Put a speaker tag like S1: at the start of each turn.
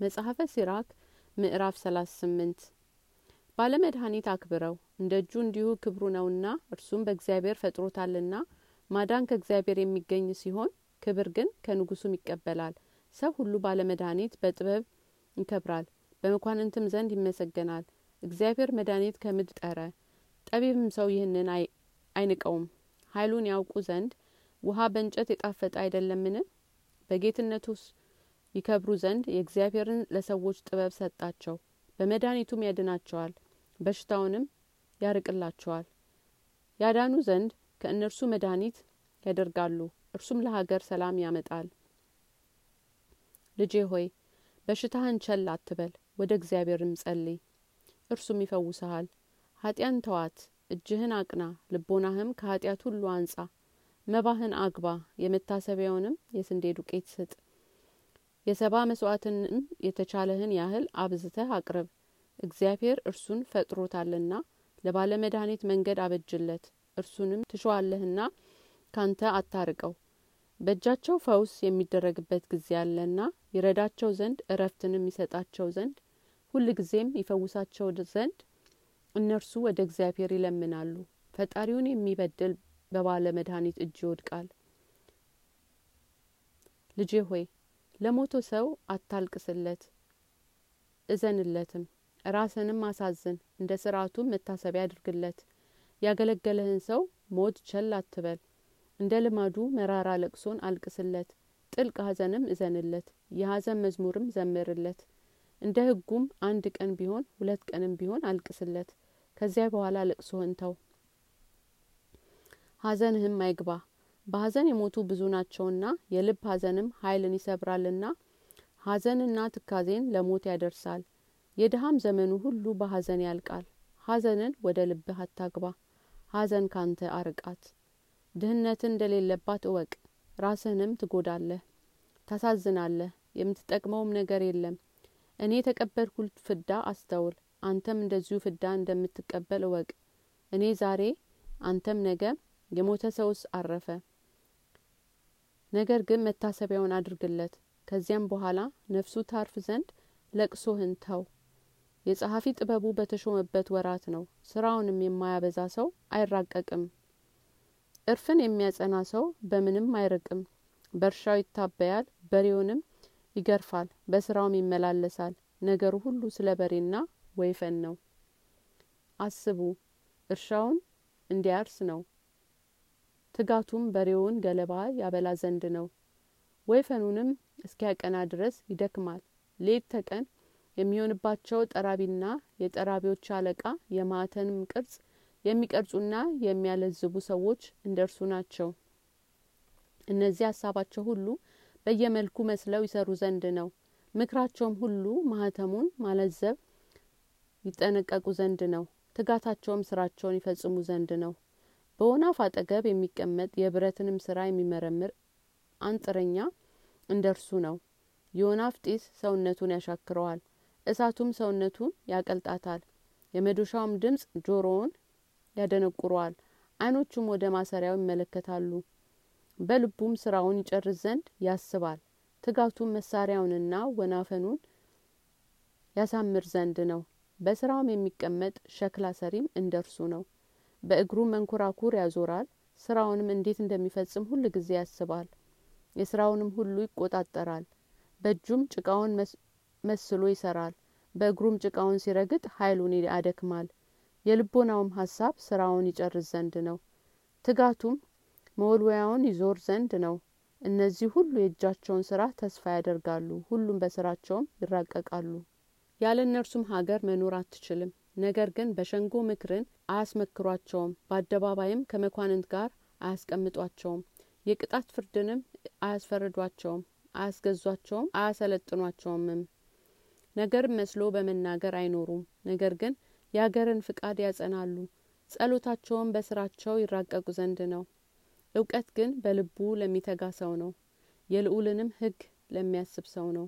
S1: መጽሐፈ ሲራክ ምዕራፍ 38 ባለመድኃኒት አክብረው እንደ እጁ እንዲሁ ክብሩ ነውና እርሱም በእግዚአብሔር ፈጥሮታልና ማዳን ከእግዚአብሔር የሚገኝ ሲሆን ክብር ግን ከንጉሱም ይቀበላል። ሰው ሁሉ ባለመድኃኒት በጥበብ ይከብራል በመኳንንትም ዘንድ ይመሰገናል። እግዚአብሔር መድኃኒት ከምድ ጠረ ጠቢብም ሰው ይህንን አይንቀውም። ኃይሉን ያውቁ ዘንድ ውሃ በእንጨት የጣፈጠ አይደለምን? በጌትነቱስ ይከብሩ ዘንድ የእግዚአብሔርን ለሰዎች ጥበብ ሰጣቸው። በመድኃኒቱም ያድናቸዋል በሽታውንም ያርቅላቸዋል። ያዳኑ ዘንድ ከእነርሱ መድኃኒት ያደርጋሉ እርሱም ለሀገር ሰላም ያመጣል። ልጄ ሆይ በሽታህን ቸል አትበል ወደ እግዚአብሔርም ጸልይ። እርሱም ይፈውስሃል። ኃጢያን ተዋት እጅህን አቅና ልቦናህም ከኃጢአት ሁሉ አንጻ። መባህን አግባ የመታሰቢያውንም የስንዴ ዱቄት ስጥ የሰባ መስዋዕትንም የተቻለህን ያህል አብዝተህ አቅርብ። እግዚአብሔር እርሱን ፈጥሮታልና ለባለመድኃኒት መንገድ አበጅለት። እርሱንም ትሸዋለህና ካንተ አታርቀው። በእጃቸው ፈውስ የሚደረግበት ጊዜ አለና ይረዳቸው ዘንድ እረፍትንም ይሰጣቸው ዘንድ ሁል ጊዜም ይፈውሳቸው ዘንድ እነርሱ ወደ እግዚአብሔር ይለምናሉ። ፈጣሪውን የሚበድል በባለ መድኃኒት እጅ ይወድቃል። ልጄ ሆይ ለሞቶ ሰው አታልቅስለት እዘንለትም ራስንም አሳዝን እንደ ስርአቱም መታሰቢያ አድርግለት። ያገለገለህን ሰው ሞት ቸል አትበል እንደ ልማዱ መራራ ለቅሶን አልቅስለት ጥልቅ ሀዘንም እዘንለት የሀዘን መዝሙርም ዘምርለት። እንደ ህጉም አንድ ቀን ቢሆን ሁለት ቀንም ቢሆን አልቅስለት ከዚያ በኋላ ለቅሶህን ተው። ሀዘንህም አይግባ በሀዘን የሞቱ ብዙ ናቸውና የልብ ሀዘንም ኃይልን ይሰብራልና ሀዘንና ትካዜን ለሞት ያደርሳል። የድሃም ዘመኑ ሁሉ በሀዘን ያልቃል። ሀዘንን ወደ ልብህ አታግባ። ሀዘን ካንተ አርቃት። ድህነትን እንደሌለባት እወቅ። ራስህንም ትጎዳለህ። ታሳዝናለህ። የምትጠቅመውም ነገር የለም። እኔ የተቀበልኩት ፍዳ አስተውል። አንተም እንደዚሁ ፍዳ እንደምትቀበል እወቅ። እኔ ዛሬ አንተም ነገ የሞተ ሰውስ አረፈ ነገር ግን መታሰቢያውን አድርግለት። ከዚያም በኋላ ነፍሱ ታርፍ ዘንድ ለቅሶህን ተው። የጸሐፊ ጥበቡ በተሾመበት ወራት ነው። ስራውንም የማያበዛ ሰው አይራቀቅም። እርፍን የሚያጸና ሰው በምንም አይርቅም። በእርሻው ይታበያል በሬውንም ይገርፋል በስራውም ይመላለሳል። ነገሩ ሁሉ ስለ በሬና ወይፈን ነው። አስቡ እርሻውን እንዲያርስ ነው ትጋቱም በሬውን ገለባ ያበላ ዘንድ ነው። ወይፈኑንም እስኪያቀና ድረስ ይደክማል። ሌት ተቀን የሚሆንባቸው ጠራቢና የጠራቢዎች አለቃ የማዕተንም ቅርጽ የሚቀርጹና የሚያለዝቡ ሰዎች እንደ እርሱ ናቸው። እነዚህ ሀሳባቸው ሁሉ በየመልኩ መስለው ይሰሩ ዘንድ ነው። ምክራቸውም ሁሉ ማህተሙን ማለዘብ ይጠነቀቁ ዘንድ ነው። ትጋታቸውም ስራቸውን ይፈጽሙ ዘንድ ነው በወናፍ አጠገብ የሚቀመጥ የብረትንም ስራ የሚመረምር አንጥረኛ እንደ እርሱ ነው። የወናፍ ጢስ ሰውነቱን ያሻክረዋል እሳቱም ሰውነቱን ያቀልጣታል። የመዶሻውም ድምጽ ጆሮውን ያደነቁረዋል አይኖቹም ወደ ማሰሪያው ይመለከታሉ። በልቡም ስራውን ይጨርስ ዘንድ ያስባል። ትጋቱም መሳሪያውንና ወናፈኑን ያሳምር ዘንድ ነው። በስራውም የሚቀመጥ ሸክላ ሰሪም እንደ እርሱ ነው በእግሩ መንኮራኩር ያዞራል። ስራውንም እንዴት እንደሚፈጽም ሁል ጊዜ ያስባል። የስራውንም ሁሉ ይቆጣጠራል። በእጁም ጭቃውን መስሎ ይሰራል። በእግሩም ጭቃውን ሲረግጥ ኃይሉን ያደክማል። የልቦናውም ሀሳብ ስራውን ይጨርስ ዘንድ ነው። ትጋቱም መወልወያውን ይዞር ዘንድ ነው። እነዚህ ሁሉ የእጃቸውን ስራ ተስፋ ያደርጋሉ። ሁሉም በስራቸውም ይራቀቃሉ። ያለ እነርሱም ሀገር መኖር አትችልም ነገር ግን በሸንጎ ምክርን አያስመክሯቸውም። በአደባባይም ከመኳንንት ጋር አያስቀምጧቸውም። የቅጣት ፍርድንም አያስፈርዷቸውም አያስገዟቸውም አያሰለጥኗቸውምም። ነገር መስሎ በመናገር አይኖሩም። ነገር ግን የአገርን ፍቃድ ያጸናሉ። ጸሎታቸውም በስራቸው ይራቀቁ ዘንድ ነው። እውቀት ግን በልቡ ለሚተጋ ሰው ነው። የልኡልንም ህግ ለሚያስብ ሰው ነው